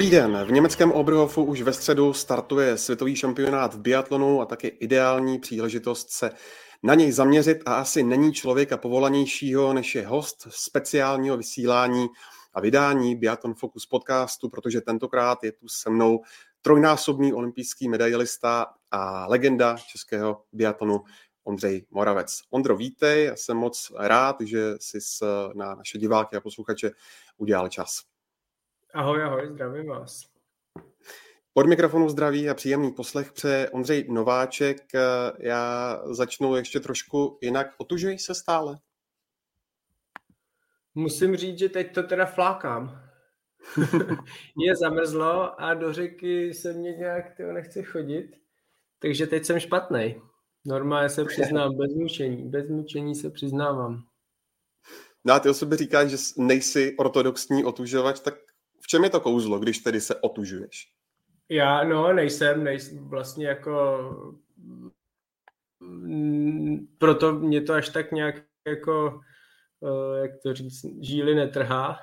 Dobrý den. V německém Oberhofu už ve středu startuje světový šampionát v biatlonu a taky ideální příležitost se na něj zaměřit a asi není člověka povolanějšího, než je host speciálního vysílání a vydání Biathlon Focus podcastu, protože tentokrát je tu se mnou trojnásobný olympijský medailista a legenda českého biatlonu Ondřej Moravec. Ondro, vítej, já jsem moc rád, že jsi na naše diváky a posluchače udělal čas. Ahoj, ahoj, zdravím vás. Od mikrofonu zdraví a příjemný poslech pře Ondřej Nováček. Já začnu ještě trošku jinak. Otužuji se stále? Musím říct, že teď to teda flákám. je zamrzlo a do řeky se mě nějak tyho nechce chodit, takže teď jsem špatný. Normálně se přiznám, bez mučení. Bez mučení se přiznávám. No a ty o sobě říkáš, že nejsi ortodoxní otužovač, tak čem je to kouzlo, když tedy se otužuješ? Já, no, nejsem, nejsem vlastně jako mm, proto mě to až tak nějak jako, eh, jak to říct, žíly netrhá,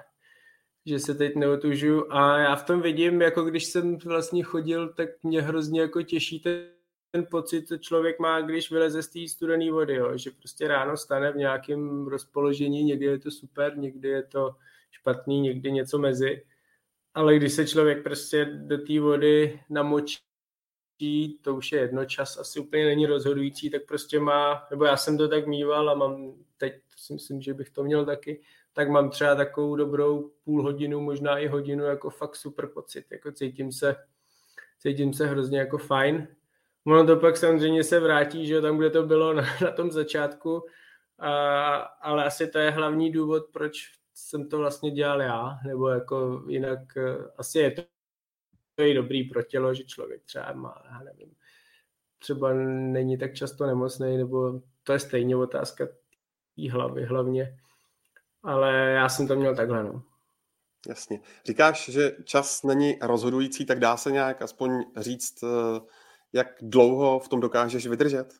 že se teď neotužuju a já v tom vidím, jako když jsem vlastně chodil, tak mě hrozně jako těší ten pocit, co člověk má, když vyleze z té studené vody, jo? že prostě ráno stane v nějakém rozpoložení, někdy je to super, někdy je to špatný, někdy něco mezi ale když se člověk prostě do té vody namočí, to už je jedno čas, asi úplně není rozhodující, tak prostě má, nebo já jsem to tak mýval a mám teď si myslím, že bych to měl taky, tak mám třeba takovou dobrou půl hodinu, možná i hodinu jako fakt super pocit, jako cítím se, cítím se hrozně jako fajn. Ono to pak samozřejmě se vrátí, že tam, kde to bylo na, na tom začátku, a, ale asi to je hlavní důvod, proč jsem to vlastně dělal já, nebo jako jinak eh, asi je to, to je dobrý pro tělo, že člověk třeba má, já nevím, třeba není tak často nemocný, nebo to je stejně otázka té hlavy hlavně, ale já jsem to měl takhle, no. Jasně. Říkáš, že čas není rozhodující, tak dá se nějak aspoň říct, eh, jak dlouho v tom dokážeš vydržet?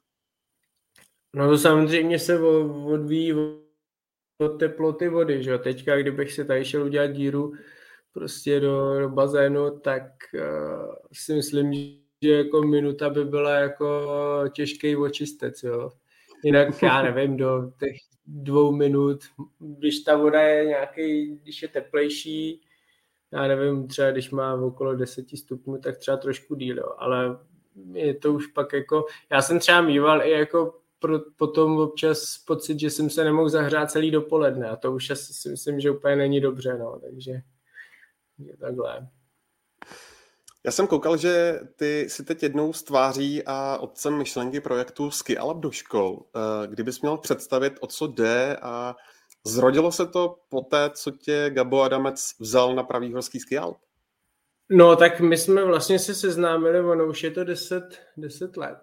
No to samozřejmě se odvíjí do teploty vody, že jo. Teďka, kdybych si tady šel udělat díru prostě do, do bazénu, tak uh, si myslím, že jako minuta by byla jako těžký očistec, jo. Jinak já nevím, do těch dvou minut, když ta voda je nějaký, když je teplejší, já nevím, třeba když má okolo 10 stupňů, tak třeba trošku díl, jo. ale je to už pak jako, já jsem třeba mýval i jako pro, potom občas pocit, že jsem se nemohl zahrát celý dopoledne a to už asi si myslím, že úplně není dobře, no, takže je takhle. Já jsem koukal, že ty si teď jednou z tváří a otcem myšlenky projektu Ski Alab do škol. Eh, kdybys měl představit, o co jde a zrodilo se to poté, co tě Gabo Adamec vzal na pravý horský ski Alp? No, tak my jsme vlastně se seznámili, ono už je to 10, 10 let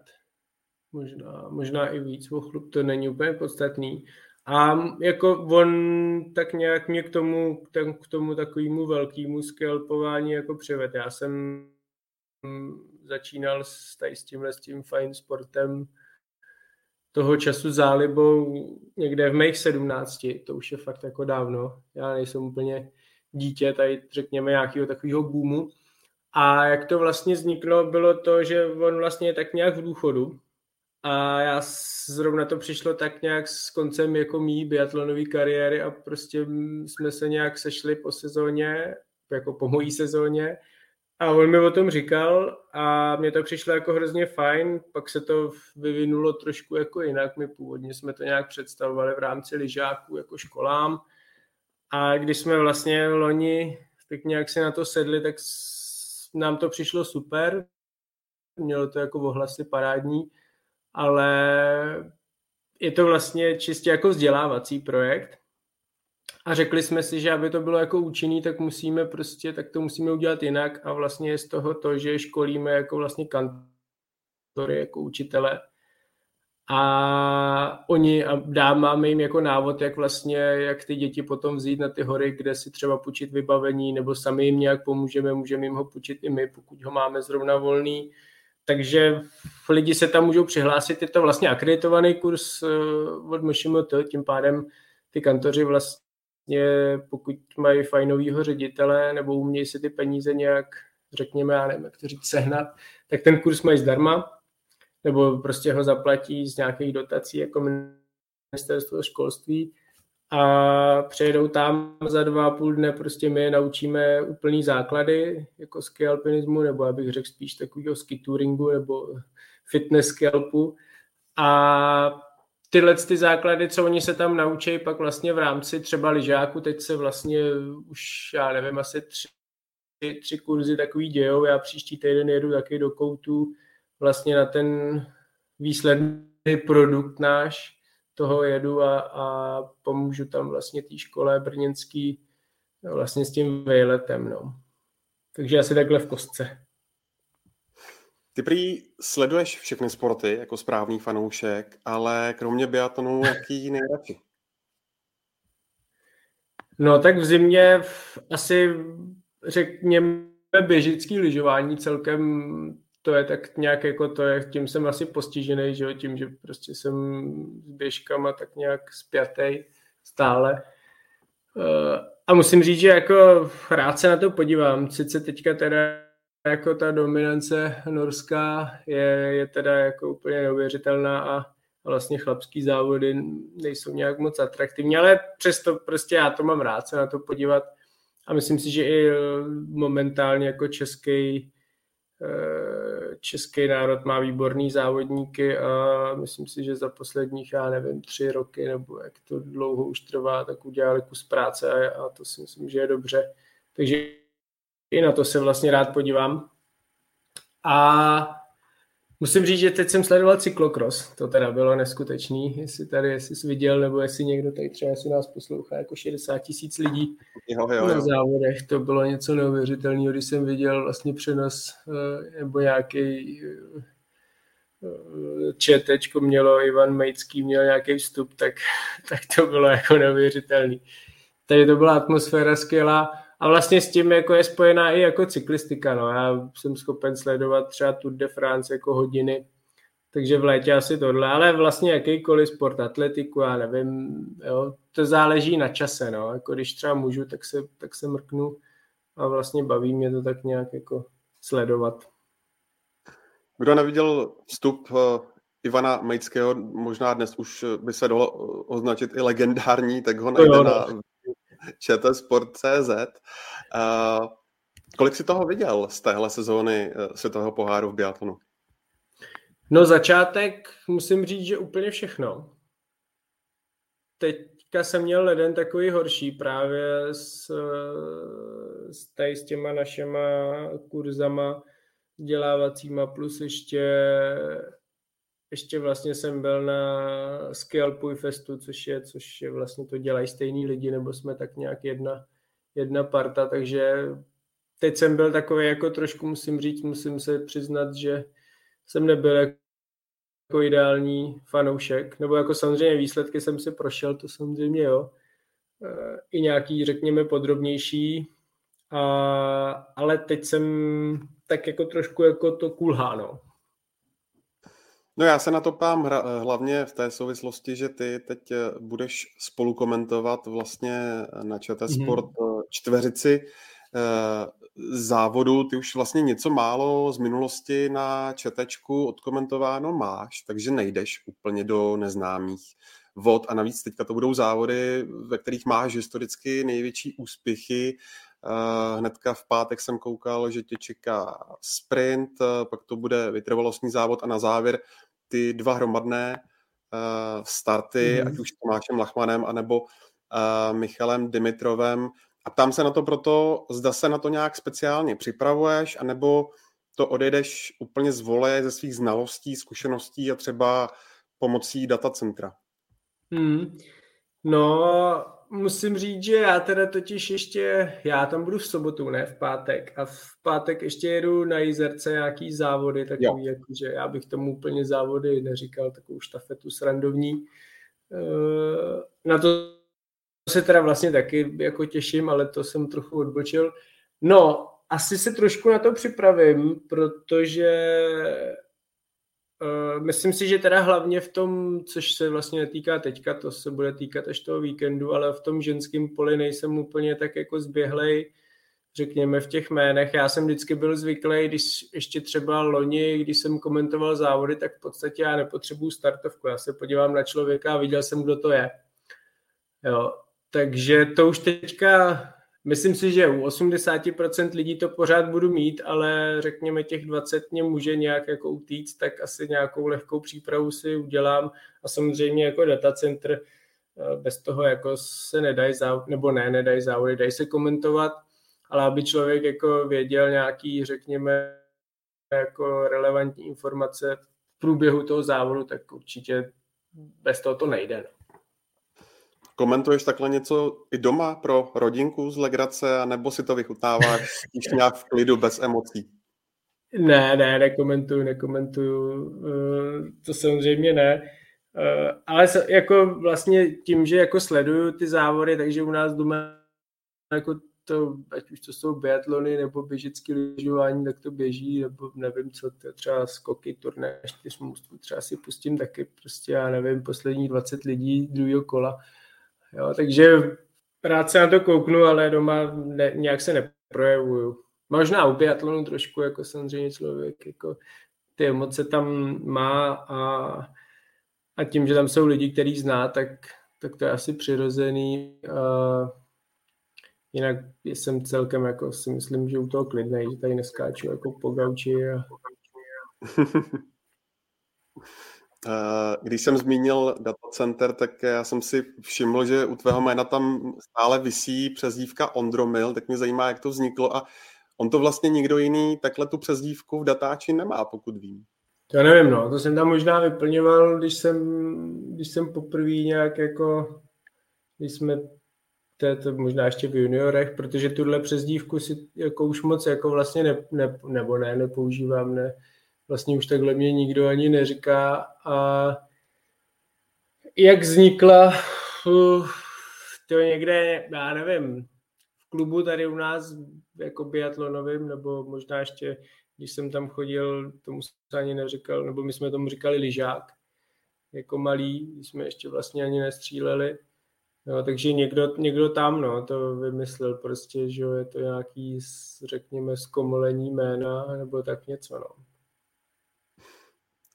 možná, možná i víc, o chlup to není úplně podstatný. A jako on tak nějak mě k tomu, k tomu takovému velkému skelpování jako přived. Já jsem začínal s, tady s tímhle s tím fajn sportem toho času zálibou někde v mých sedmnácti, to už je fakt jako dávno. Já nejsem úplně dítě, tady řekněme nějakého takového boomu. A jak to vlastně vzniklo, bylo to, že on vlastně tak nějak v důchodu a já zrovna to přišlo tak nějak s koncem jako mý biatlonové kariéry a prostě jsme se nějak sešli po sezóně, jako po mojí sezóně. A on mi o tom říkal a mně to přišlo jako hrozně fajn, pak se to vyvinulo trošku jako jinak. My původně jsme to nějak představovali v rámci lyžáků jako školám. A když jsme vlastně loni tak nějak si na to sedli, tak nám to přišlo super. Mělo to jako ohlasy parádní ale je to vlastně čistě jako vzdělávací projekt. A řekli jsme si, že aby to bylo jako účinný, tak musíme prostě, tak to musíme udělat jinak. A vlastně je z toho to, že školíme jako vlastně kantory, jako učitele. A oni a dá, máme jim jako návod, jak vlastně, jak ty děti potom vzít na ty hory, kde si třeba půjčit vybavení, nebo sami jim nějak pomůžeme, můžeme jim ho půjčit i my, pokud ho máme zrovna volný takže lidi se tam můžou přihlásit, je to vlastně akreditovaný kurz eh, od MŠMT, tím pádem ty kantoři vlastně pokud mají fajnovýho ředitele nebo umějí si ty peníze nějak, řekněme, já nevím, jak to říct, sehnat, tak ten kurz mají zdarma, nebo prostě ho zaplatí z nějakých dotací jako ministerstvo školství a přejedou tam za dva a půl dne, prostě my je naučíme úplný základy, jako ski alpinismu, nebo abych řekl spíš takového ski touringu, nebo fitness scalpu. A tyhle ty základy, co oni se tam naučí, pak vlastně v rámci třeba lyžáku, teď se vlastně už, já nevím, asi tři, tři kurzy takový dějou, já příští týden jedu taky do koutu vlastně na ten výsledný produkt náš, toho jedu a, a pomůžu tam vlastně té škole brněnský vlastně s tím vejletem, no. Takže asi takhle v kostce. Ty prý sleduješ všechny sporty jako správný fanoušek, ale kromě biatlonu, jaký nejradši? No tak v zimě asi řekněme běžický lyžování celkem to je tak nějak jako to je, tím jsem asi postižený, že jo, tím, že prostě jsem s běžkama tak nějak spjatý stále. Eh, a musím říct, že jako rád se na to podívám. Sice teďka teda jako ta dominance norská je, je teda jako úplně neuvěřitelná a vlastně chlapský závody nejsou nějak moc atraktivní, ale přesto prostě já to mám rád se na to podívat a myslím si, že i momentálně jako český Eh, český národ má výborný závodníky a myslím si, že za posledních, já nevím, tři roky nebo jak to dlouho už trvá, tak udělali kus práce a, to si myslím, že je dobře. Takže i na to se vlastně rád podívám. A Musím říct, že teď jsem sledoval cyklokros, to teda bylo neskutečný, jestli tady, jestli jsi viděl, nebo jestli někdo tady třeba si nás poslouchá, jako 60 tisíc lidí jo, jo, jo. na závodech, to bylo něco neuvěřitelného, když jsem viděl vlastně přenos eh, nebo nějaký eh, četečko mělo, Ivan Mejcký měl nějaký vstup, tak, tak to bylo jako neuvěřitelný. Tady to byla atmosféra skvělá a vlastně s tím jako je spojená i jako cyklistika. No. Já jsem schopen sledovat třeba Tour de France jako hodiny, takže v létě asi tohle, ale vlastně jakýkoliv sport, atletiku, já nevím, jo, to záleží na čase, no, jako když třeba můžu, tak se, tak se mrknu a vlastně baví mě to tak nějak jako sledovat. Kdo neviděl vstup uh, Ivana Mejckého, možná dnes už by se dalo označit i legendární, tak ho najde no. na ČT Sport.cz. Uh, kolik si toho viděl z téhle sezóny uh, světového poháru v biatlonu? No začátek musím říct, že úplně všechno. Teďka jsem měl jeden takový horší právě s, s, tady s těma našima kurzama dělávacíma plus ještě ještě vlastně jsem byl na Skialpuj Festu, což je, což je vlastně to dělají stejný lidi, nebo jsme tak nějak jedna, jedna parta, takže teď jsem byl takový jako trošku, musím říct, musím se přiznat, že jsem nebyl jako ideální fanoušek, nebo jako samozřejmě výsledky jsem si prošel, to samozřejmě jo, e, i nějaký, řekněme, podrobnější, a, ale teď jsem tak jako trošku jako to kulhá, no. Já se na to pám hlavně v té souvislosti, že ty teď eh, budeš spolu komentovat vlastně na ČT mhm. Sport mm-hmm. čtveřici eh, závodu. Ty už vlastně něco málo z minulosti na četečku odkomentováno máš, takže nejdeš úplně do neznámých vod a navíc teďka to budou závody, ve kterých máš historicky největší úspěchy. Hnedka v pátek jsem koukal, že tě čeká sprint, pak to bude vytrvalostní závod a na závěr ty dva hromadné uh, starty, mm-hmm. ať už s Tomášem Lachmanem, anebo uh, Michalem Dimitrovem. A tam se na to proto, zda se na to nějak speciálně připravuješ, anebo to odejdeš úplně z vole ze svých znalostí, zkušeností a třeba pomocí datacentra. Hmm. No, musím říct, že já teda totiž ještě, já tam budu v sobotu, ne v pátek. A v pátek ještě jedu na Jizerce nějaký závody, takový, jako, že já bych tomu úplně závody neříkal, takovou štafetu srandovní. Eh, na to se teda vlastně taky jako těším, ale to jsem trochu odbočil. No, asi se trošku na to připravím, protože myslím si, že teda hlavně v tom, což se vlastně netýká teďka, to se bude týkat až toho víkendu, ale v tom ženském poli nejsem úplně tak jako zběhlej, řekněme v těch jménech. Já jsem vždycky byl zvyklý, když ještě třeba loni, když jsem komentoval závody, tak v podstatě já nepotřebuju startovku. Já se podívám na člověka a viděl jsem, kdo to je. Jo. Takže to už teďka Myslím si, že u 80% lidí to pořád budu mít, ale řekněme těch 20 mě může nějak jako utíct, tak asi nějakou lehkou přípravu si udělám a samozřejmě jako datacentr eh, bez toho jako se nedají závody, nebo ne, nedají závody, dají se komentovat, ale aby člověk jako věděl nějaký, řekněme, jako relevantní informace v průběhu toho závodu, tak určitě bez toho to nejde. No. Komentuješ takhle něco i doma pro rodinku z legrace, nebo si to vychutáváš spíš nějak v klidu, bez emocí? Ne, ne, nekomentuju, nekomentuju, eh, to samozřejmě ne. Eh, ale jako vlastně tím, že jako sleduju ty závody, takže u nás doma jako to, ať už to jsou biatlony nebo běžické lyžování, tak to běží, nebo nevím co, to třeba skoky, turné čtyřmůstku, třeba si pustím taky prostě, já nevím, poslední 20 lidí druhého kola, Jo, takže rád se na to kouknu, ale doma ne, nějak se neprojevuju. Možná u biatlonu trošku, jako samozřejmě člověk, jako ty emoce tam má a, a tím, že tam jsou lidi, který zná, tak, tak to je asi přirozený. A jinak jsem celkem, jako si myslím, že u toho klidnej, že tady neskáču jako po gauči a když jsem zmínil datacenter, tak já jsem si všiml, že u tvého jména tam stále visí přezdívka Ondromil, tak mě zajímá, jak to vzniklo a on to vlastně nikdo jiný takhle tu přezdívku v datáči nemá, pokud vím. To nevím, no, to jsem tam možná vyplňoval, když jsem, když jsem poprvé nějak jako, když jsme to, je to možná ještě v juniorech, protože tuhle přezdívku si jako už moc jako vlastně ne, ne, nebo ne, nepoužívám, ne, vlastně už takhle mě nikdo ani neříká. A jak vznikla, to někde, já nevím, v klubu tady u nás, jako biatlonovým, nebo možná ještě, když jsem tam chodil, tomu se ani neříkal, nebo my jsme tomu říkali lyžák, jako malý, když jsme ještě vlastně ani nestříleli. No, takže někdo, někdo tam no, to vymyslel prostě, že je to nějaký, řekněme, zkomolení jména nebo tak něco. No.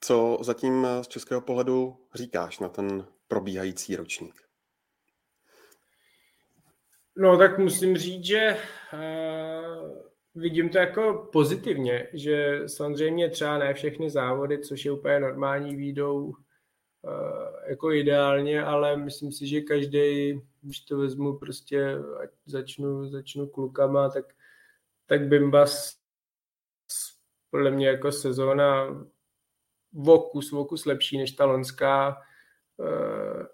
Co zatím z českého pohledu říkáš na ten probíhající ročník? No tak musím říct, že uh, vidím to jako pozitivně, že samozřejmě třeba ne všechny závody, což je úplně normální, výjdou uh, jako ideálně, ale myslím si, že každý, když to vezmu prostě, ať začnu, začnu klukama, tak, tak Bimbas podle mě jako sezóna vokus, vokus lepší než ta lonská. Eh,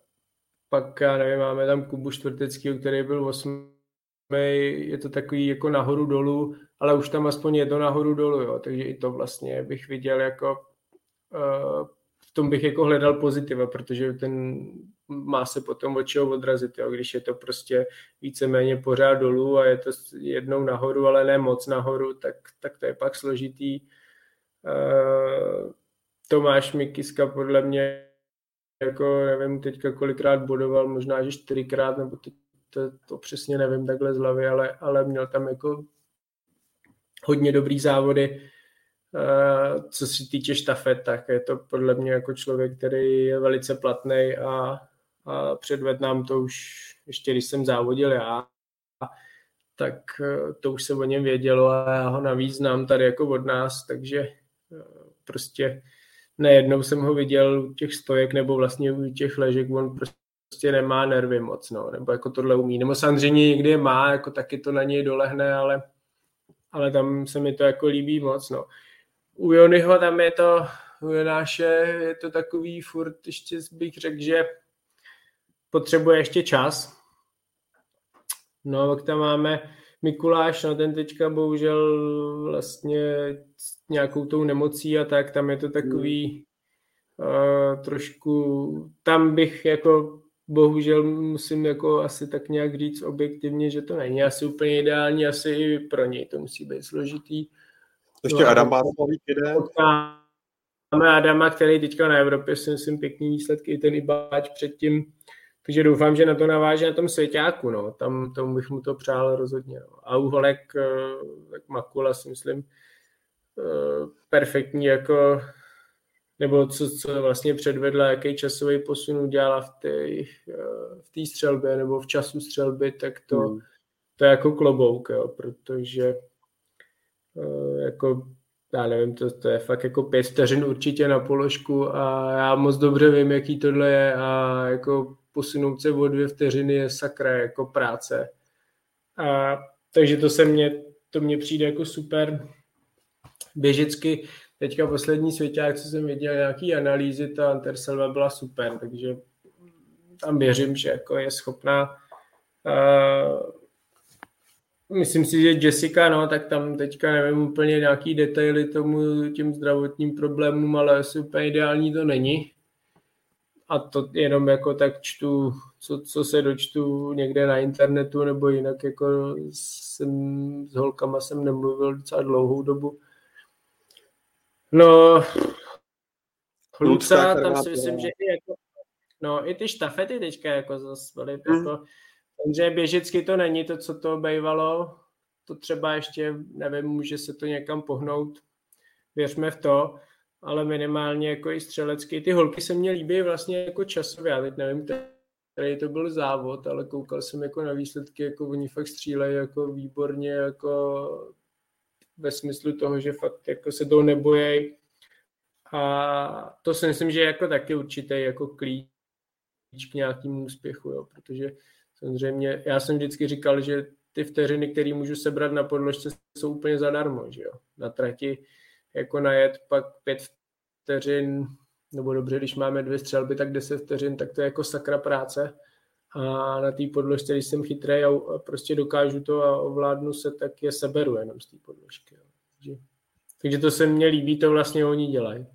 pak, já nevím, máme tam Kubu Čtvrtecký, který byl 8. Je to takový jako nahoru dolů, ale už tam aspoň je to nahoru dolů, jo. takže i to vlastně bych viděl jako eh, v tom bych jako hledal pozitiva, protože ten má se potom od čeho odrazit, jo. když je to prostě víceméně pořád dolů a je to jednou nahoru, ale ne moc nahoru, tak, tak to je pak složitý. Uh, Tomáš Mikiska podle mě jako nevím teďka kolikrát bodoval, možná že čtyřikrát, nebo to, to, to přesně nevím takhle z hlavy, ale, ale měl tam jako hodně dobrý závody. Uh, co se týče štafet, tak je to podle mě jako člověk, který je velice platný a, a předved nám to už, ještě když jsem závodil já, tak uh, to už se o něm vědělo a já ho navíc znám tady jako od nás, takže uh, prostě nejednou jsem ho viděl u těch stojek nebo vlastně u těch ležek, on prostě nemá nervy moc, no, nebo jako tohle umí. Nebo samozřejmě někdy je má, jako taky to na něj dolehne, ale, ale tam se mi to jako líbí moc, no. U Jonyho tam je to, u Jonáše je to takový furt, ještě bych řekl, že potřebuje ještě čas. No, tak tam máme Mikuláš, no ten teďka bohužel vlastně nějakou tou nemocí a tak, tam je to takový uh, trošku, tam bych jako bohužel musím jako asi tak nějak říct objektivně, že to není asi úplně ideální, asi i pro něj to musí být složitý. Ještě no, Adam jde. máme Adama, který teďka na Evropě si myslím pěkný výsledky, i ten Ibáč předtím, takže doufám, že na to naváže na tom svěťáku, no. Tam tomu bych mu to přál rozhodně. No. A u holek, tak eh, Makula si myslím, eh, perfektní jako nebo co, co vlastně předvedla, jaký časový posun udělala v té v té střelbě nebo v času střelby, tak to, hmm. to je jako klobouk, jo, protože jako já nevím, to, to je fakt jako pět vteřin určitě na položku a já moc dobře vím, jaký tohle je a jako posunout se o dvě vteřiny je sakra jako práce. A, takže to se mně, to mně přijde jako super. Běžecky, teďka poslední svěťák, co jsem viděl, nějaký analýzy, ta Anterselva byla super, takže tam věřím, že jako je schopná uh, Myslím si, že Jessica, no, tak tam teďka nevím úplně nějaký detaily tomu těm zdravotním problémům, ale asi úplně ideální to není. A to jenom jako tak čtu, co, co se dočtu někde na internetu, nebo jinak jako jsem s holkama jsem nemluvil docela dlouhou dobu. No, Luca, tam si myslím, že i jako, no, i ty štafety teďka jako zase byly mm. jako, takže běžecky to není to, co to bývalo. To třeba ještě, nevím, může se to někam pohnout. Věřme v to, ale minimálně jako i střelecky. Ty holky se mně líbí vlastně jako časově. Já teď nevím, který to byl závod, ale koukal jsem jako na výsledky, jako oni fakt střílejí jako výborně, jako ve smyslu toho, že fakt jako se toho nebojejí. A to si myslím, že je jako taky určitý jako klíč k nějakému úspěchu, jo, protože Samozřejmě, já jsem vždycky říkal, že ty vteřiny, které můžu sebrat na podložce, jsou úplně zadarmo, že jo. Na trati jako najet pak pět vteřin, nebo dobře, když máme dvě střelby, tak deset vteřin, tak to je jako sakra práce. A na té podložce, když jsem chytrý a prostě dokážu to a ovládnu se, tak je seberu jenom z té podložky. Takže, takže to se mně líbí, to vlastně oni dělají.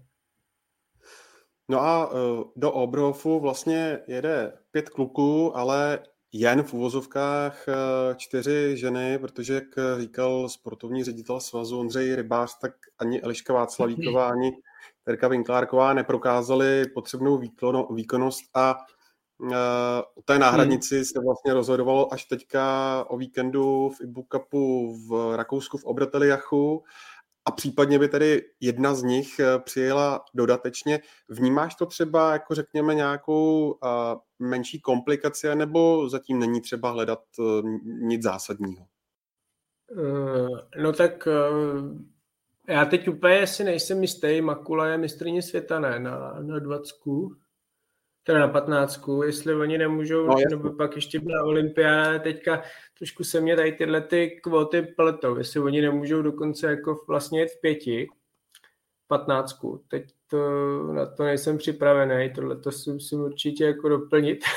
No a e, do Obrofu vlastně jede pět kluků, ale jen v uvozovkách eh, čtyři ženy, protože, jak říkal sportovní ředitel svazu Ondřej Rybář, tak ani Eliška Václavíková, ani Terka Vinklárková neprokázali potřebnou výkonnost a o té náhradnici hmm. se vlastně rozhodovalo až teďka o víkendu v Ibu Cupu v Rakousku v Obrateliachu a případně by tedy jedna z nich eh, přijela dodatečně. Vnímáš to třeba jako řekněme nějakou uh, menší komplikaci, nebo zatím není třeba hledat nic zásadního? No tak já teď úplně si nejsem jistý, Makula je mistrně světa, ne, na, na 20 teda na patnáctku, jestli oni nemůžou, no, nebo pak ještě byla olympiáda, teďka trošku se mě tady tyhle ty kvóty pletou, jestli oni nemůžou dokonce jako vlastně jet v pěti, patnáctku. Teď to, na to nejsem připravený, tohle to si musím určitě jako doplnit.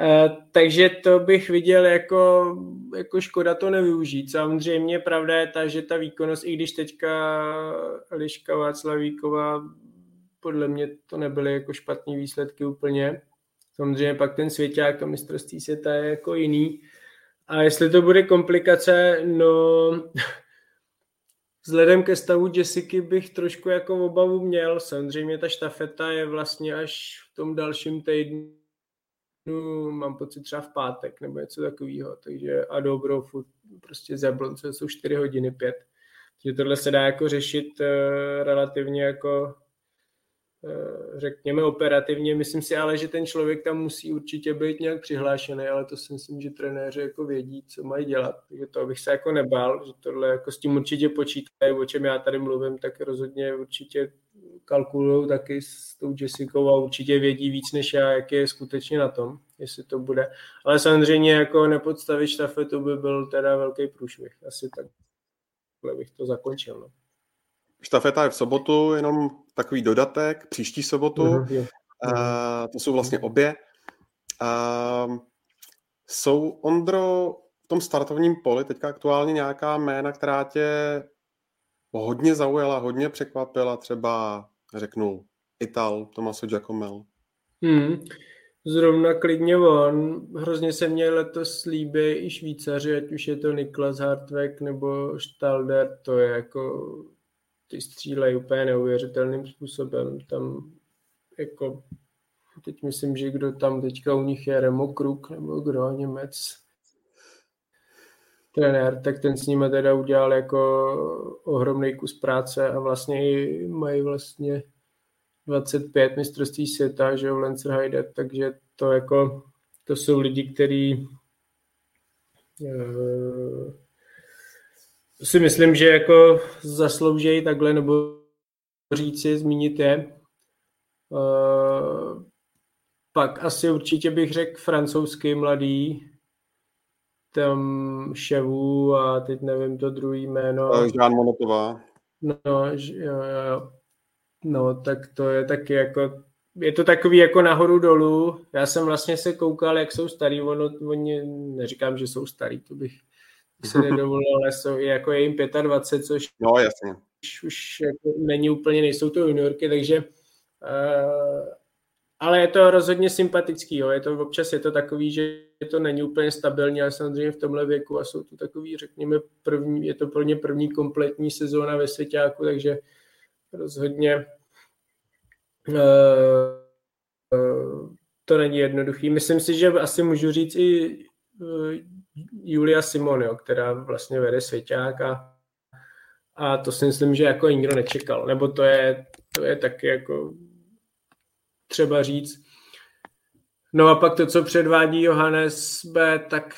Eh, takže to bych viděl jako, jako škoda to nevyužít. Samozřejmě pravda je ta, že ta výkonnost, i když teďka Liška Václavíková podle mě to nebyly jako špatné výsledky úplně. Samozřejmě pak ten svěťák a mistrovství světa je jako jiný. A jestli to bude komplikace, no vzhledem ke stavu Jessiky bych trošku jako obavu měl. Samozřejmě ta štafeta je vlastně až v tom dalším týdnu, mám pocit třeba v pátek nebo něco takového. Takže a dobro, prostě z Jablonce jsou 4 hodiny 5. Takže tohle se dá jako řešit uh, relativně jako Eh, řekněme operativně. Myslím si ale, že ten člověk tam musí určitě být nějak přihlášený, ale to si myslím, že trenéři jako vědí, co mají dělat. Takže to bych se jako nebál, že tohle jako s tím určitě počítají, o čem já tady mluvím, tak rozhodně určitě kalkulují taky s tou Jessicou a určitě vědí víc než já, jak je skutečně na tom, jestli to bude. Ale samozřejmě jako nepodstavit štafetu by byl teda velký průšvih. Asi tak bych to zakončil. No. Štafeta je v sobotu, jenom takový dodatek, příští sobotu. Uh, to jsou vlastně obě. Uh, jsou, Ondro, v tom startovním poli teďka aktuálně nějaká jména, která tě hodně zaujala, hodně překvapila, třeba řeknu Ital, Tomaso Giacomel. Hmm. Zrovna klidně on. Hrozně se mě letos líbí i Švýcaři, ať už je to Niklas Hartweg nebo Stalder, to je jako ty střílejí úplně neuvěřitelným způsobem. Tam jako teď myslím, že kdo tam teďka u nich je Remo Kruk nebo kdo, Němec, trenér, tak ten s nimi teda udělal jako ohromný kus práce a vlastně i mají vlastně 25 mistrovství světa, že v Lancer takže to jako, to jsou lidi, kteří uh, si myslím, že jako zasloužejí takhle, nebo říci, zmínit je. Uh, pak asi určitě bych řekl francouzský mladý, tam Ševu a teď nevím to druhý jméno. Jean Monotová. No, jo, jo. no, tak to je taky jako, je to takový jako nahoru dolů. Já jsem vlastně se koukal, jak jsou starý, ono, oni, neříkám, že jsou starý, to bych se nedovolil, ale jsou, jako je jim 25, což no, jasně. už, už jako není úplně, nejsou to juniorky, takže uh, ale je to rozhodně sympatický, jo. Je to, občas je to takový, že to není úplně stabilní, ale samozřejmě v tomhle věku a jsou to takový, řekněme, první, je to pro ně první kompletní sezóna ve svěťáku, takže rozhodně uh, uh, to není jednoduchý. Myslím si, že asi můžu říct i uh, Julia Simon, jo, která vlastně vede svěťák a, a to si myslím, že jako nikdo nečekal, nebo to je, to je taky jako třeba říct. No a pak to, co předvádí Johannes B, tak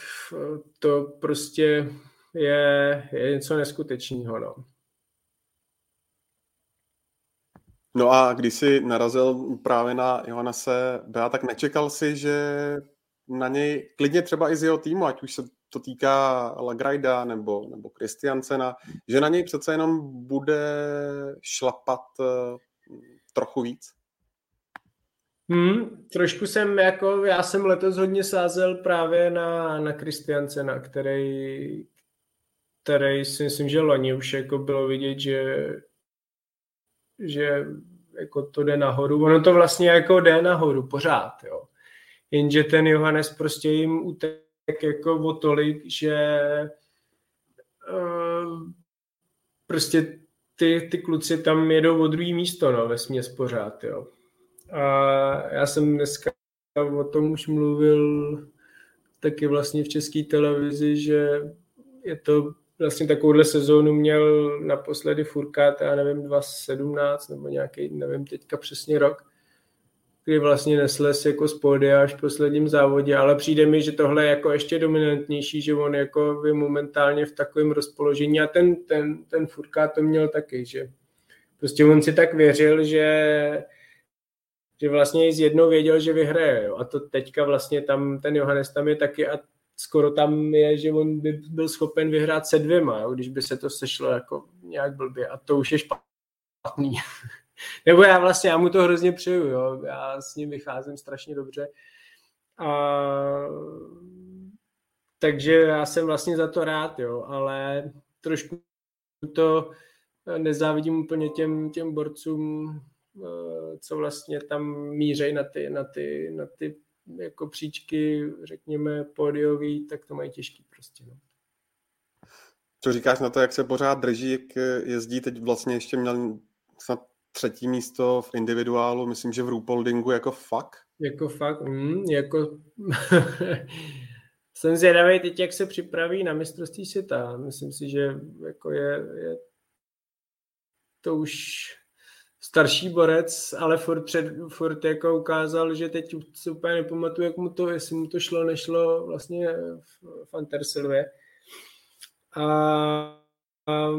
to prostě je, je něco neskutečného. No. No a když jsi narazil právě na Johannese B, tak nečekal si, že na něj, klidně třeba i z jeho týmu, ať už se to týká Lagrajda nebo, nebo Kristiancena, že na něj přece jenom bude šlapat uh, trochu víc? Hmm, trošku jsem jako, já jsem letos hodně sázel právě na, na Kristiancena, který, který si myslím, že loni už jako bylo vidět, že, že jako to jde nahoru. Ono to vlastně jako jde nahoru pořád, jo. Jenže ten Johannes prostě jim utek jako o tolik, že uh, prostě ty, ty kluci tam jedou o druhý místo, no, ve směs pořád, jo. A já jsem dneska o tom už mluvil taky vlastně v české televizi, že je to vlastně takovouhle sezónu měl naposledy Furkát, já nevím, 2017 nebo nějaký, nevím teďka přesně rok, kdy vlastně nesles jako z až v posledním závodě, ale přijde mi, že tohle je jako ještě dominantnější, že on jako je momentálně v takovém rozpoložení a ten, ten, ten Furkát to měl taky, že prostě on si tak věřil, že že vlastně z jednou věděl, že vyhraje. Jo. A to teďka vlastně tam, ten Johannes tam je taky a skoro tam je, že on by byl schopen vyhrát se dvěma, jo, když by se to sešlo jako nějak blbě. A to už je špatný. Nebo já vlastně, já mu to hrozně přeju, jo. Já s ním vycházím strašně dobře. A... Takže já jsem vlastně za to rád, jo, ale trošku to nezávidím úplně těm, těm borcům Eh, co vlastně tam mířejí na ty, na ty, na ty jako příčky, řekněme, pódiový, tak to mají těžký prostě. No. Co říkáš na to, jak se pořád drží, jak jezdí, teď vlastně ještě měl snad třetí místo v individuálu, myslím, že v Rupoldingu jako fakt? Jako fakt, mm, jako jsem zvědavý teď, jak se připraví na mistrovství světa. Myslím si, že jako je, je to už starší borec, ale furt, před, furt jako ukázal, že teď se úplně nepamatuju, jak mu to, jestli mu to šlo, nešlo vlastně v, v Antersilvě. A, a,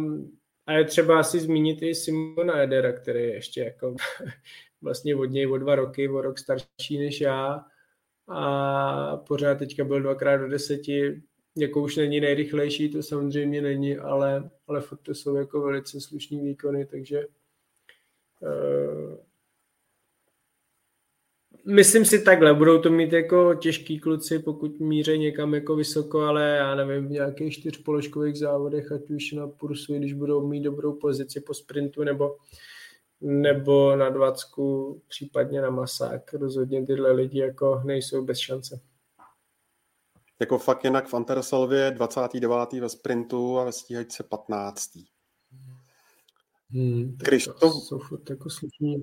a je třeba asi zmínit i Simona Edera, který je ještě jako vlastně od něj o dva roky, o rok starší než já. A pořád teďka byl dvakrát do deseti, jako už není nejrychlejší, to samozřejmě není, ale, ale furt to jsou jako velice slušní výkony, takže Eh, myslím si takhle, budou to mít jako těžký kluci, pokud míře někam jako vysoko, ale já nevím, v nějakých čtyřpoložkových závodech, ať už na Pursu, když budou mít dobrou pozici po sprintu, nebo, nebo na dvacku, případně na masák. Rozhodně tyhle lidi jako nejsou bez šance. Jako fakt jinak v Antersalvě 29. ve sprintu a ve stíhačce 15. Hmm, Krištof... To jsou jako slušní.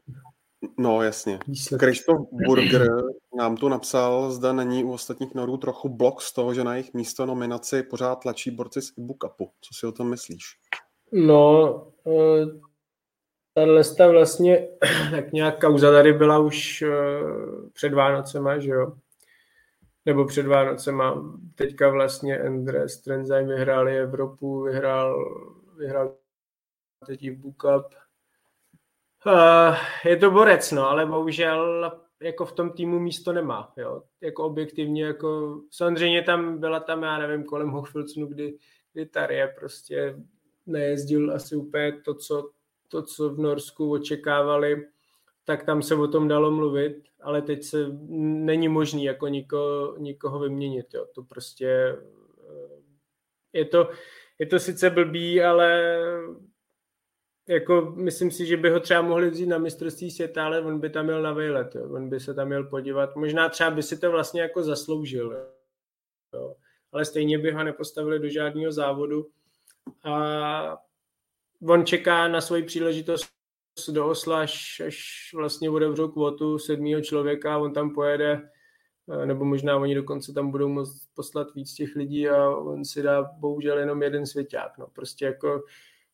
No jasně. Krištof Burger nám tu napsal, zda není u ostatních norů trochu blok z toho, že na jejich místo nominaci pořád tlačí borci z Ibu Cupu. Co si o tom myslíš? No, eh, ta lista vlastně, tak nějak kauza tady byla už eh, před Vánocema, že jo? Nebo před Vánocema. Teďka vlastně Andres Trenzaj vyhráli Evropu, vyhrál, vyhrál teď i Book Cup. Uh, je to borec, no, ale bohužel jako v tom týmu místo nemá, jo. Jako objektivně, jako samozřejmě tam byla tam, já nevím, kolem Hochfilcnu, kdy, kdy Tarie prostě nejezdil asi úplně to, co, to, co v Norsku očekávali, tak tam se o tom dalo mluvit, ale teď se není možný jako niko, nikoho vyměnit, jo. To prostě eh, je to, je to sice blbý, ale jako myslím si, že by ho třeba mohli vzít na mistrovství světa, ale on by tam měl na vejlet, jo. on by se tam měl podívat. Možná třeba by si to vlastně jako zasloužil, jo. ale stejně by ho nepostavili do žádného závodu a on čeká na svoji příležitost do Osla, až, až vlastně otevřou kvotu sedmého člověka, on tam pojede, nebo možná oni dokonce tam budou moct poslat víc těch lidí a on si dá bohužel jenom jeden svěťák. No. Prostě jako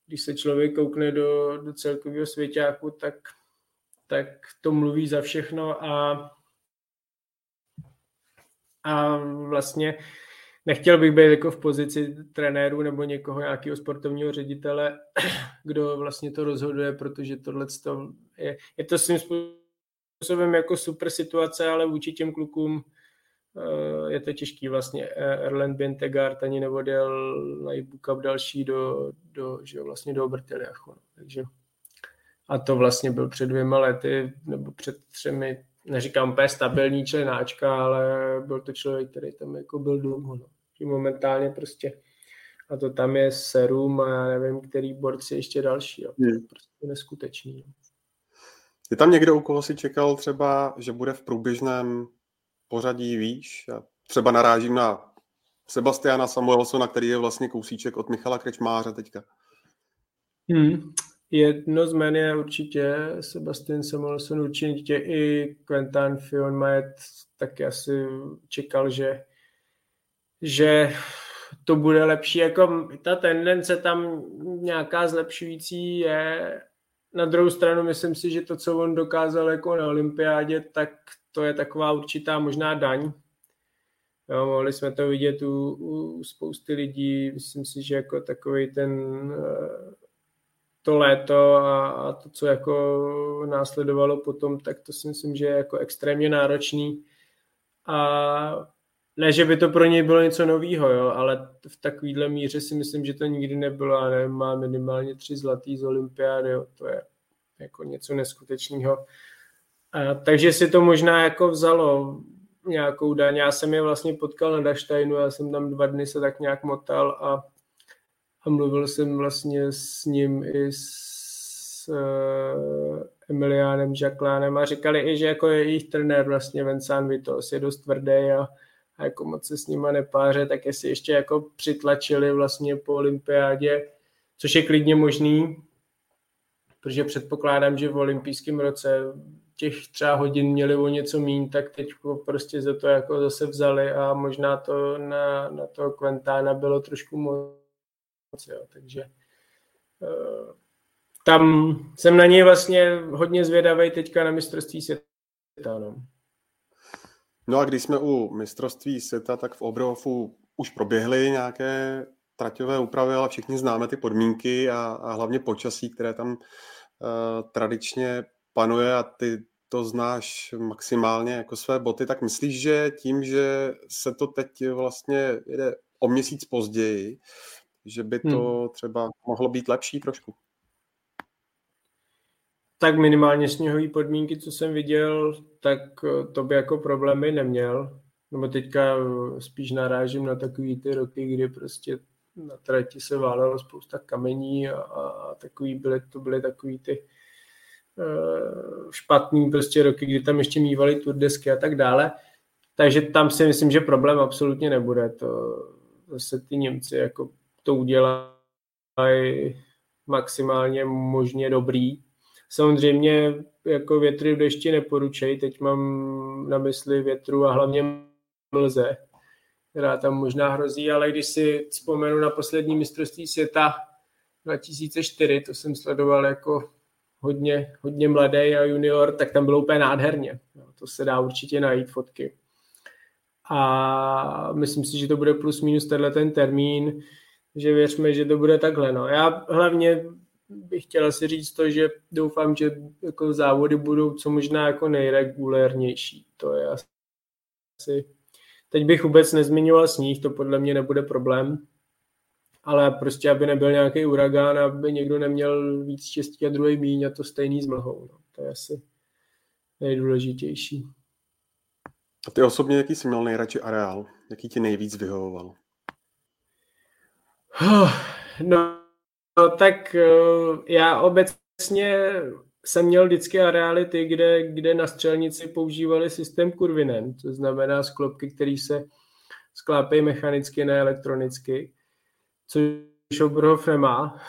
když se člověk koukne do, do celkového svěťáku, tak, tak to mluví za všechno a, a vlastně nechtěl bych být jako v pozici trenéru nebo někoho, nějakého sportovního ředitele, kdo vlastně to rozhoduje, protože tohle je, je to svým způsobem jako super situace, ale vůči těm klukům je to těžký vlastně. Eh, Erlen Bentegard ani neodjel na Cup další do, do, že vlastně do Obertiliachu. No. Takže a to vlastně byl před dvěma lety, nebo před třemi, neříkám úplně stabilní členáčka, ale byl to člověk, který tam jako byl dlouho. No. Momentálně prostě a to tam je serum a já nevím, který borci ještě další. Jo. Je prostě neskutečný. No. Je tam někdo, u koho si čekal třeba, že bude v průběžném pořadí výš. Já třeba narážím na Sebastiana Samuelsona, který je vlastně kousíček od Michala Krečmáře teďka. Hmm. Jedno z jmen je určitě Sebastian Samuelson, určitě i Quentin Fion Majet taky asi čekal, že, že to bude lepší. Jako ta tendence tam nějaká zlepšující je. Na druhou stranu myslím si, že to, co on dokázal jako na olympiádě, tak to je taková určitá možná daň. Jo, mohli jsme to vidět u, u spousty lidí, myslím si, že jako takový ten eh, to léto a, a to, co jako následovalo potom, tak to si myslím, že je jako extrémně náročný. A ne, že by to pro něj bylo něco nového, jo, ale v takovýhle míře si myslím, že to nikdy nebylo a nevím, má minimálně tři zlatý z olympiády, jo, to je jako něco neskutečného. A, takže si to možná jako vzalo nějakou daň. Já jsem je vlastně potkal na Daštajnu, já jsem tam dva dny se tak nějak motal a, a mluvil jsem vlastně s ním i s uh, Emiliánem Žaklánem a říkali i, že jako je jejich trenér vlastně Vincent Vitos je dost tvrdý a, a jako moc se s nima nepáře, tak jestli ještě jako přitlačili vlastně po olympiádě, což je klidně možný, protože předpokládám, že v olympijském roce těch třeba hodin měli o něco míň, tak teď prostě za to jako zase vzali a možná to na, na toho Quentána bylo trošku moc, jo, takže uh, tam jsem na něj vlastně hodně zvědavý teďka na mistrovství světa, no. No a když jsme u mistrovství světa, tak v Oberhofu už proběhly nějaké traťové úpravy, ale všichni známe ty podmínky a, a hlavně počasí, které tam uh, tradičně panuje a ty to znáš maximálně jako své boty, tak myslíš, že tím, že se to teď vlastně jede o měsíc později, že by to hmm. třeba mohlo být lepší trošku? Tak minimálně sněhové podmínky, co jsem viděl, tak eh, to by jako problémy neměl. Nebo teďka eh, spíš narážím na takový ty roky, kdy prostě na trati se válelo spousta kamení a, a takový byly, to byly takový ty Eh, špatný prostě roky, kdy tam ještě mývali turdesky a tak dále. Takže tam si myslím, že problém absolutně nebude. To zase ty Němci jako to udělají maximálně možně dobrý. Samozřejmě jako větry v dešti neporučej, teď mám na mysli větru a hlavně mlze, která tam možná hrozí, ale když si vzpomenu na poslední mistrovství světa 2004, to jsem sledoval jako hodně, hodně mladý a junior, tak tam bylo úplně nádherně. To se dá určitě najít fotky. A myslím si, že to bude plus minus tenhle ten termín, že věřme, že to bude takhle. No. Já hlavně bych chtěla si říct to, že doufám, že jako závody budou co možná jako nejregulérnější. To je asi... Teď bych vůbec nezmiňoval sníh, to podle mě nebude problém, ale prostě, aby nebyl nějaký uragán, aby někdo neměl víc štěstí a druhý míň a to stejný s mlhou. No. To je asi nejdůležitější. A ty osobně, jaký jsi měl nejradši areál? Jaký ti nejvíc vyhovoval? No, no tak eh, já obecně jsem měl vždycky areály ty, kde, kde na střelnici používali systém kurvinen, to znamená sklopky, které se sklápejí mechanicky, ne elektronicky, což Obrhov nemá.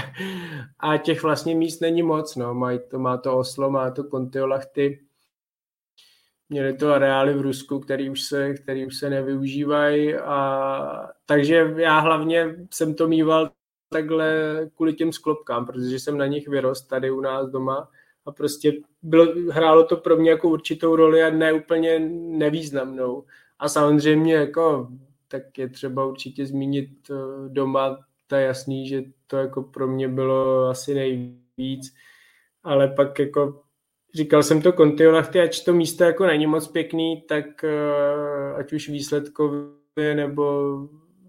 a těch vlastně míst není moc, no. Mají to, má to Oslo, má to Kontiolachty, měli to areály v Rusku, který už se, který už se nevyužívají. A, takže já hlavně jsem to mýval takhle kvůli těm sklopkám, protože jsem na nich vyrost tady u nás doma a prostě bylo, hrálo to pro mě jako určitou roli a ne úplně nevýznamnou. A samozřejmě jako tak je třeba určitě zmínit eh, doma, to je jasný, že to jako pro mě bylo asi nejvíc, ale pak jako říkal jsem to Kontiolachty, ač to místo jako není moc pěkný, tak eh, ať už výsledkově nebo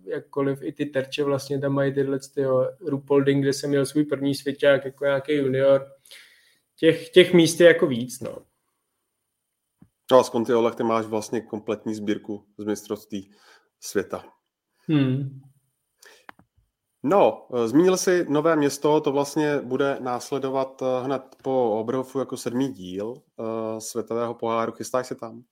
jakkoliv i ty terče vlastně tam mají tyhle ty Rupolding, kde jsem měl svůj první svěťák jako nějaký junior. Těch, těch míst je jako víc, no. No a z Kontiolachty máš vlastně kompletní sbírku z mistrovství světa. Hmm. No, eh, zmínil si Nové město, to vlastně bude následovat eh, hned po Oberhofu jako sedmý díl uh, světového poháru. Chystáš se tam?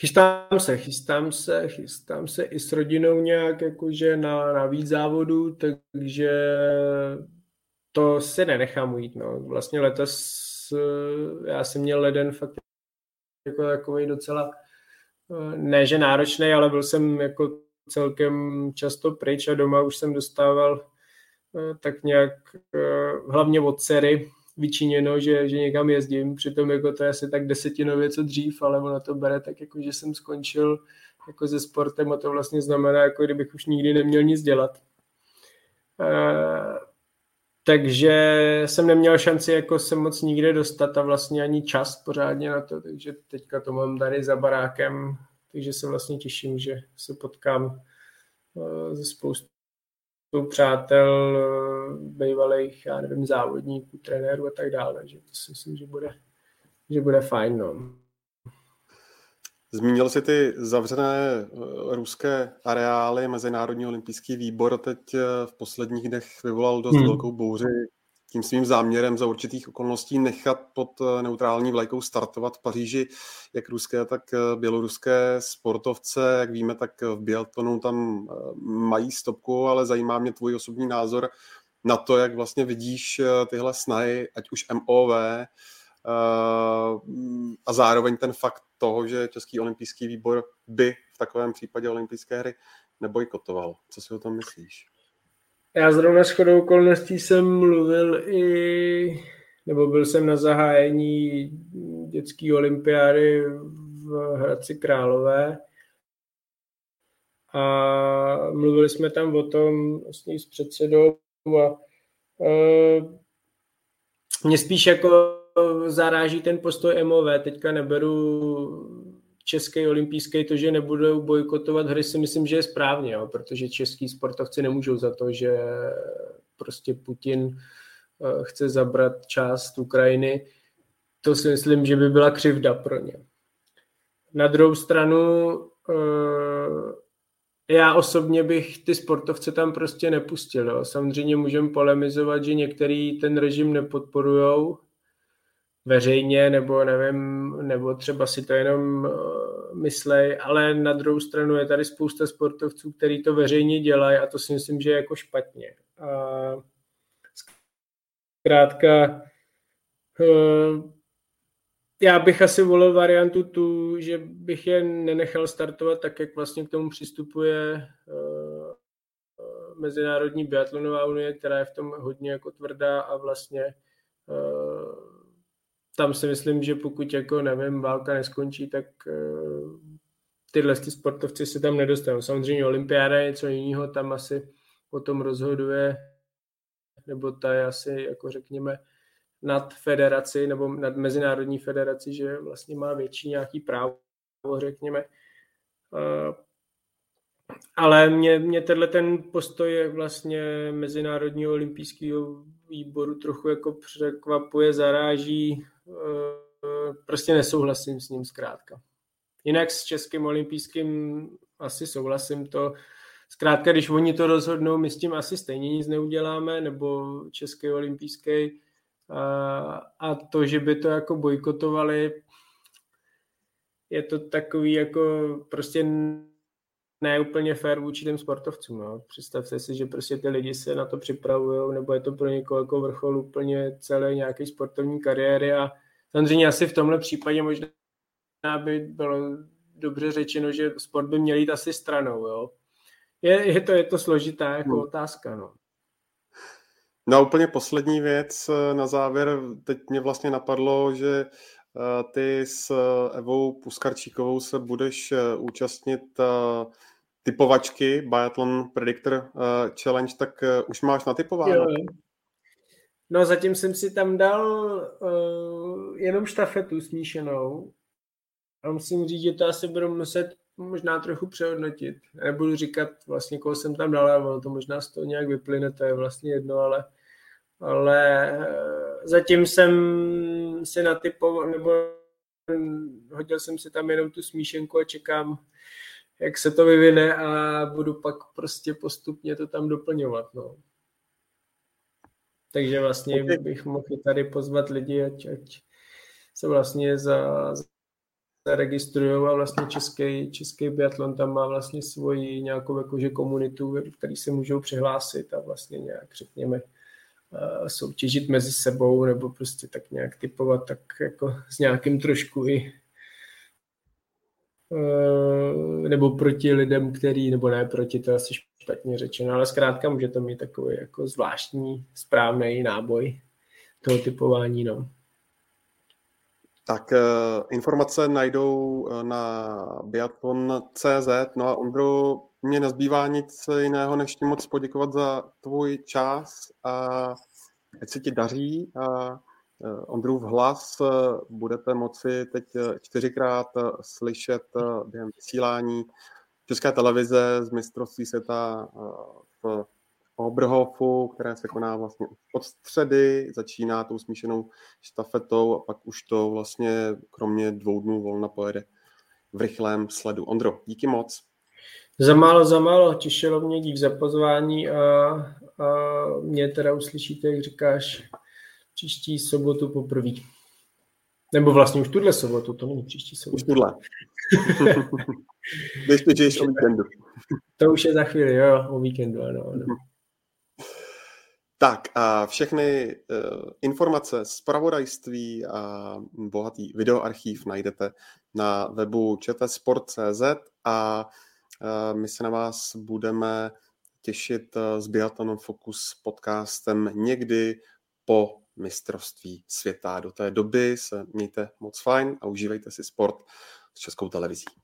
Chystám se, chystám se, chystám se i s rodinou nějak jakože na, na víc závodů, takže to se nenechám ujít. No. Vlastně letos já jsem měl leden fakt jako takový docela ne, že náročný, ale byl jsem jako celkem často pryč a doma už jsem dostával eh, tak nějak eh, hlavně od dcery vyčiněno, že, že někam jezdím, přitom jako to je asi tak desetinově co dřív, ale ono to bere tak jako, že jsem skončil jako se sportem a to vlastně znamená, jako kdybych už nikdy neměl nic dělat. E, takže jsem neměl šanci jako se moc nikde dostat a vlastně ani čas pořádně na to, takže teďka to mám tady za barákem takže se vlastně těším, že se potkám ze eh, spoustu přátel, eh, bývalých, já nevím, závodníků, trenérů a tak dále, takže to si myslím, že bude, že bude fajn. No. Zmínil jsi ty zavřené eh, ruské areály, Mezinárodní olympijský výbor teď v posledních dnech vyvolal dost hmm. velkou bouři tím svým záměrem za určitých okolností nechat pod eh, neutrální vlajkou startovat v Paříži jak ruské, tak eh, běloruské sportovce. Jak víme, tak v biatlonu tam eh, mají stopku, ale zajímá mě tvůj osobní názor na to, jak vlastně vidíš tyhle snahy, ať už MOV, a zároveň ten fakt toho, že Český olympijský výbor by v takovém případě olympijské hry nebojkotoval. Co si o tom myslíš? Já zrovna shodou okolností jsem mluvil i, nebo byl jsem na zahájení dětské olympiády v Hradci Králové. A mluvili jsme tam o tom vlastně s předsedou a e, mě spíš jako zaráží ten postoj MOV, teďka neberu český olympijský, to, že nebudou bojkotovat hry, si myslím, že je správně, jo, protože český sportovci nemůžou za to, že prostě Putin eh, chce zabrat část Ukrajiny. To si myslím, že by byla křivda pro ně. Na druhou stranu eh, já osobně bych ty sportovce tam prostě nepustil. Jo. Samozřejmě můžeme polemizovat, že některý ten režim nepodporujou, veřejně, nebo nevím, nebo třeba si to jenom uh, myslej, ale na druhou stranu je tady spousta sportovců, kteří to veřejně dělají a to si myslím, že je jako špatně. A zkrátka uh, já bych asi volil variantu tu, že bych je nenechal startovat tak, jak vlastně k tomu přistupuje uh, Mezinárodní biatlonová unie, která je v tom hodně jako tvrdá a vlastně tam si myslím, že pokud jako nevím, válka neskončí, tak uh, tyhle ty sportovci se tam nedostanou. Samozřejmě olympiáda je něco jiného, tam asi o tom rozhoduje, nebo ta je asi, jako řekněme, nad federaci nebo nad mezinárodní federaci, že vlastně má větší nějaký právo, řekněme. Uh, ale mě, mě tenhle ten postoj vlastně Mezinárodního olympijského výboru trochu jako překvapuje, zaráží, eh, prostě nesouhlasím s ním zkrátka. Jinak s Českým olympijským asi souhlasím to, zkrátka, když oni to rozhodnou, my s tím asi stejně nic neuděláme, nebo Český olympijský, a, a to, že by to jako bojkotovali, je to takový jako prostě ne úplně fair vůči těm sportovcům. No. Představte si, že prostě ty lidi se na to připravují, nebo je to pro někoho jako vrchol úplně celé nějaké sportovní kariéry a samozřejmě asi v tomhle případě možná by bylo dobře řečeno, že sport by měl jít asi stranou. Jo. Je, je, to, je to složitá jako hmm. otázka. No. No a úplně poslední věc eh, na závěr. Teď mě vlastně napadlo, že eh, ty s Evou Puskarčíkovou se budeš eh, účastnit typovačky Biathlon Predictor Challenge, tak už máš natypováno? Jo. No zatím jsem si tam dal uh, jenom štafetu smíšenou a musím říct, že to asi budu muset možná trochu přehodnotit. Nebudu říkat vlastně, koho jsem tam dal, ale to možná z toho nějak vyplyne, to je vlastně jedno, ale, ale eh, zatím jsem si natypoval, nebo hodil jsem si tam jenom tu smíšenku a čekám, jak se to vyvine a budu pak prostě postupně to tam doplňovat. No. Takže vlastně okay. bych mohl tady pozvat lidi, ať, ať se vlastně za, zaregistrují a vlastně český, český biatlon tam má vlastně svoji nějakou jakože komunitu, který se můžou přihlásit a vlastně nějak řekněme eh, soutěžit mezi sebou nebo prostě tak nějak typovat tak jako s nějakým trošku i nebo proti lidem, který, nebo ne proti, to asi špatně řečeno, ale zkrátka může to mít takový jako zvláštní, správný náboj toho typování, no. Tak uh, informace najdou uh, na biathlon.cz. No a Ondro, mě nezbývá nic jiného, než ti moc poděkovat za tvůj čas a ať se ti daří a Ondrův hlas uh, budete moci teď čtyřikrát uh, slyšet během vysílání České televize z mistrovství světa v Oberhofu, které se koná vlastně od středy, začíná tou smíšenou štafetou a pak už to vlastně kromě dvou dnů volna pojede v rychlém sledu. Ondro, díky moc. Za málo, za málo, těšilo mě, dík za pozvání a, a mě teda uslyšíte, jak říkáš, příští sobotu poprvé. Nebo vlastně už tuhle sobotu, to není příští sobotu. Už tuhle. Když to o víkendu. To už je za chvíli, jo, o víkendu, ano. ano. Tak a všechny uh, informace z pravodajství a bohatý videoarchív najdete na webu čtsport.cz a uh, my se na vás budeme těšit uh, s Biatlonem Focus podcastem někdy po mistrovství světa. Do té doby se mějte moc fajn a užívejte si sport s českou televizí.